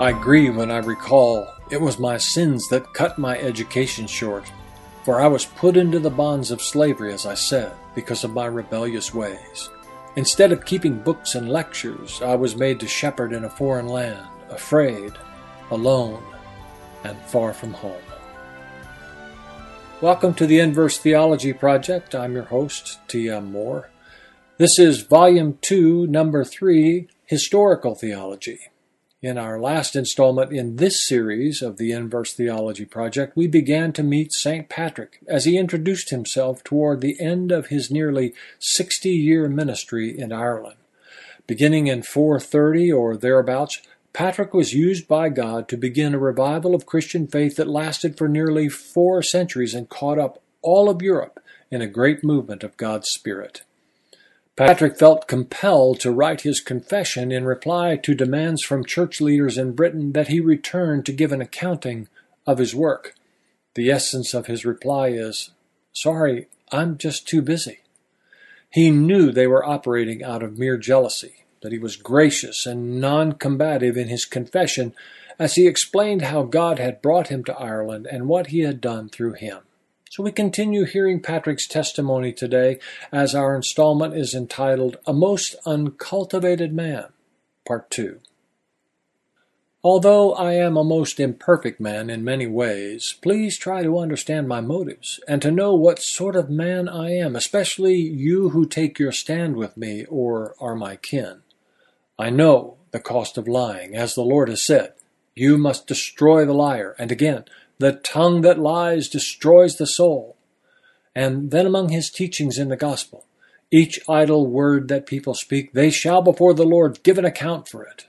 I grieve when I recall it was my sins that cut my education short, for I was put into the bonds of slavery, as I said, because of my rebellious ways. Instead of keeping books and lectures, I was made to shepherd in a foreign land, afraid, alone, and far from home. Welcome to the InVerse Theology Project. I'm your host, T.M. Moore. This is Volume 2, Number 3, Historical Theology. In our last installment in this series of the InVerse Theology Project, we began to meet St. Patrick as he introduced himself toward the end of his nearly 60 year ministry in Ireland. Beginning in 430 or thereabouts, Patrick was used by God to begin a revival of Christian faith that lasted for nearly four centuries and caught up all of Europe in a great movement of God's Spirit. Patrick felt compelled to write his confession in reply to demands from church leaders in Britain that he return to give an accounting of his work. The essence of his reply is, Sorry, I'm just too busy. He knew they were operating out of mere jealousy, that he was gracious and non combative in his confession as he explained how God had brought him to Ireland and what he had done through him. So we continue hearing Patrick's testimony today as our installment is entitled A Most Uncultivated Man, Part 2. Although I am a most imperfect man in many ways, please try to understand my motives and to know what sort of man I am, especially you who take your stand with me or are my kin. I know the cost of lying, as the Lord has said. You must destroy the liar, and again, the tongue that lies destroys the soul. And then among his teachings in the gospel, each idle word that people speak, they shall before the Lord give an account for it.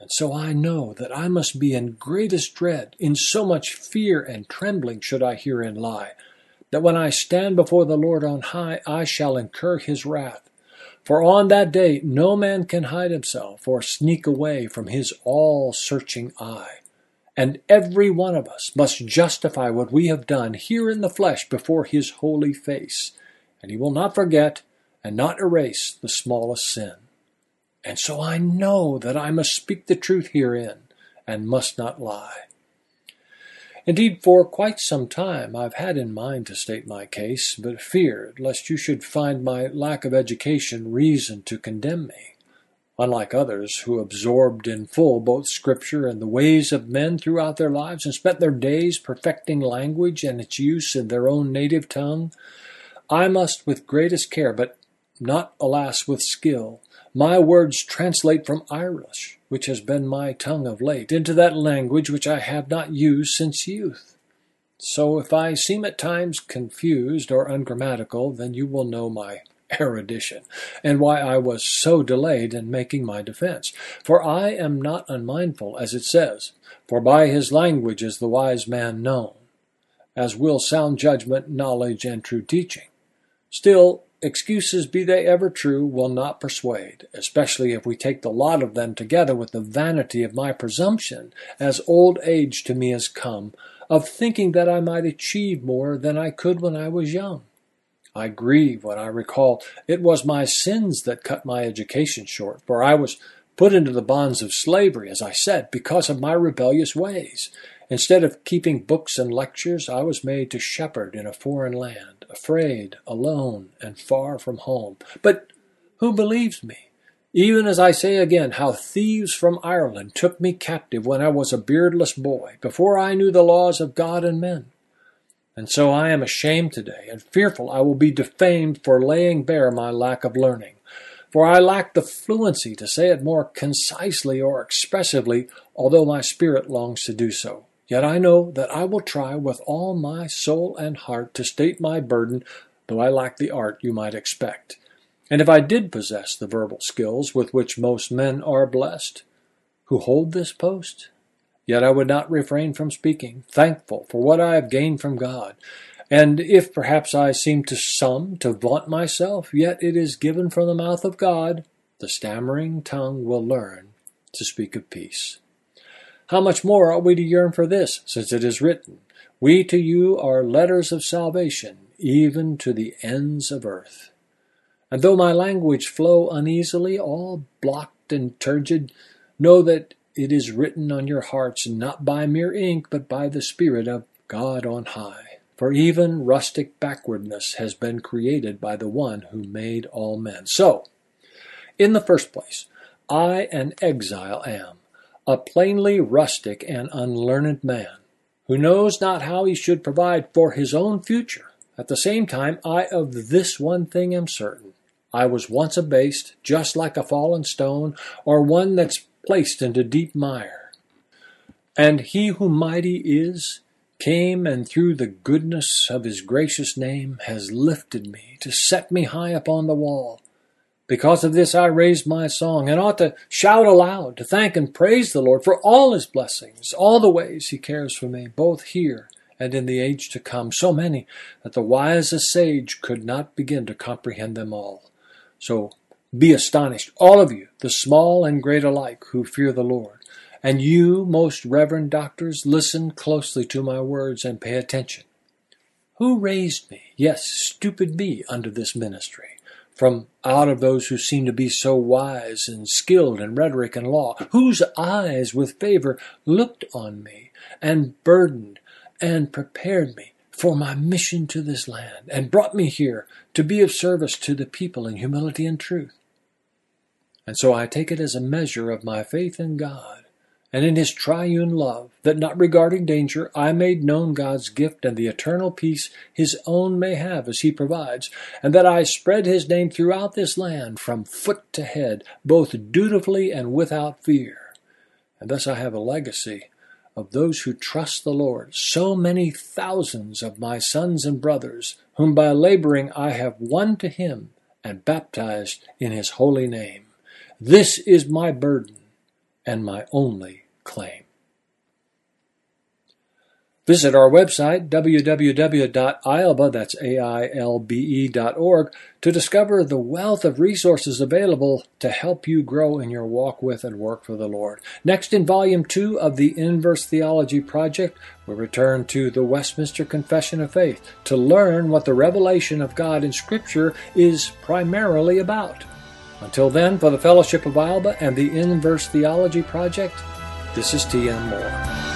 And so I know that I must be in greatest dread, in so much fear and trembling should I herein lie, that when I stand before the Lord on high, I shall incur his wrath. For on that day no man can hide himself or sneak away from his all searching eye. And every one of us must justify what we have done here in the flesh before his holy face. And he will not forget and not erase the smallest sin. And so I know that I must speak the truth herein and must not lie. Indeed, for quite some time I've had in mind to state my case, but feared lest you should find my lack of education reason to condemn me. Unlike others who absorbed in full both Scripture and the ways of men throughout their lives and spent their days perfecting language and its use in their own native tongue, I must with greatest care, but not, alas, with skill, my words translate from Irish, which has been my tongue of late, into that language which I have not used since youth. So if I seem at times confused or ungrammatical, then you will know my erudition, and why I was so delayed in making my defense. For I am not unmindful, as it says, for by his language is the wise man known, as will sound judgment, knowledge, and true teaching. Still, excuses, be they ever true, will not persuade, especially if we take the lot of them together with the vanity of my presumption, as old age to me has come, of thinking that I might achieve more than I could when I was young. I grieve when I recall it was my sins that cut my education short, for I was put into the bonds of slavery, as I said, because of my rebellious ways. Instead of keeping books and lectures, I was made to shepherd in a foreign land, afraid, alone, and far from home. But who believes me? Even as I say again, how thieves from Ireland took me captive when I was a beardless boy, before I knew the laws of God and men. And so I am ashamed today, and fearful I will be defamed for laying bare my lack of learning. For I lack the fluency to say it more concisely or expressively, although my spirit longs to do so. Yet I know that I will try with all my soul and heart to state my burden, though I lack the art you might expect. And if I did possess the verbal skills with which most men are blessed, who hold this post, Yet I would not refrain from speaking, thankful for what I have gained from God. And if perhaps I seem to some to vaunt myself, yet it is given from the mouth of God. The stammering tongue will learn to speak of peace. How much more ought we to yearn for this, since it is written, We to you are letters of salvation, even to the ends of earth. And though my language flow uneasily, all blocked and turgid, know that it is written on your hearts not by mere ink, but by the Spirit of God on high. For even rustic backwardness has been created by the one who made all men. So, in the first place, I an exile am, a plainly rustic and unlearned man, who knows not how he should provide for his own future. At the same time, I of this one thing am certain. I was once abased, just like a fallen stone, or one that's placed into deep mire. And he who mighty is, came and through the goodness of his gracious name has lifted me to set me high upon the wall. Because of this I raised my song and ought to shout aloud to thank and praise the Lord for all his blessings, all the ways he cares for me, both here and in the age to come, so many that the wisest sage could not begin to comprehend them all. So be astonished, all of you, the small and great alike, who fear the Lord. And you, most reverend doctors, listen closely to my words and pay attention. Who raised me, yes, stupid me, unto this ministry? From out of those who seem to be so wise and skilled in rhetoric and law, whose eyes with favor looked on me, and burdened and prepared me for my mission to this land, and brought me here to be of service to the people in humility and truth. And so I take it as a measure of my faith in God and in his triune love, that not regarding danger, I made known God's gift and the eternal peace his own may have as he provides, and that I spread his name throughout this land from foot to head, both dutifully and without fear. And thus I have a legacy of those who trust the Lord, so many thousands of my sons and brothers, whom by laboring I have won to him and baptized in his holy name. This is my burden and my only claim. Visit our website, dot org, to discover the wealth of resources available to help you grow in your walk with and work for the Lord. Next, in Volume 2 of the InVerse Theology Project, we return to the Westminster Confession of Faith to learn what the revelation of God in Scripture is primarily about. Until then, for the Fellowship of Ailbe and the InVerse Theology Project, this is T.M. Moore.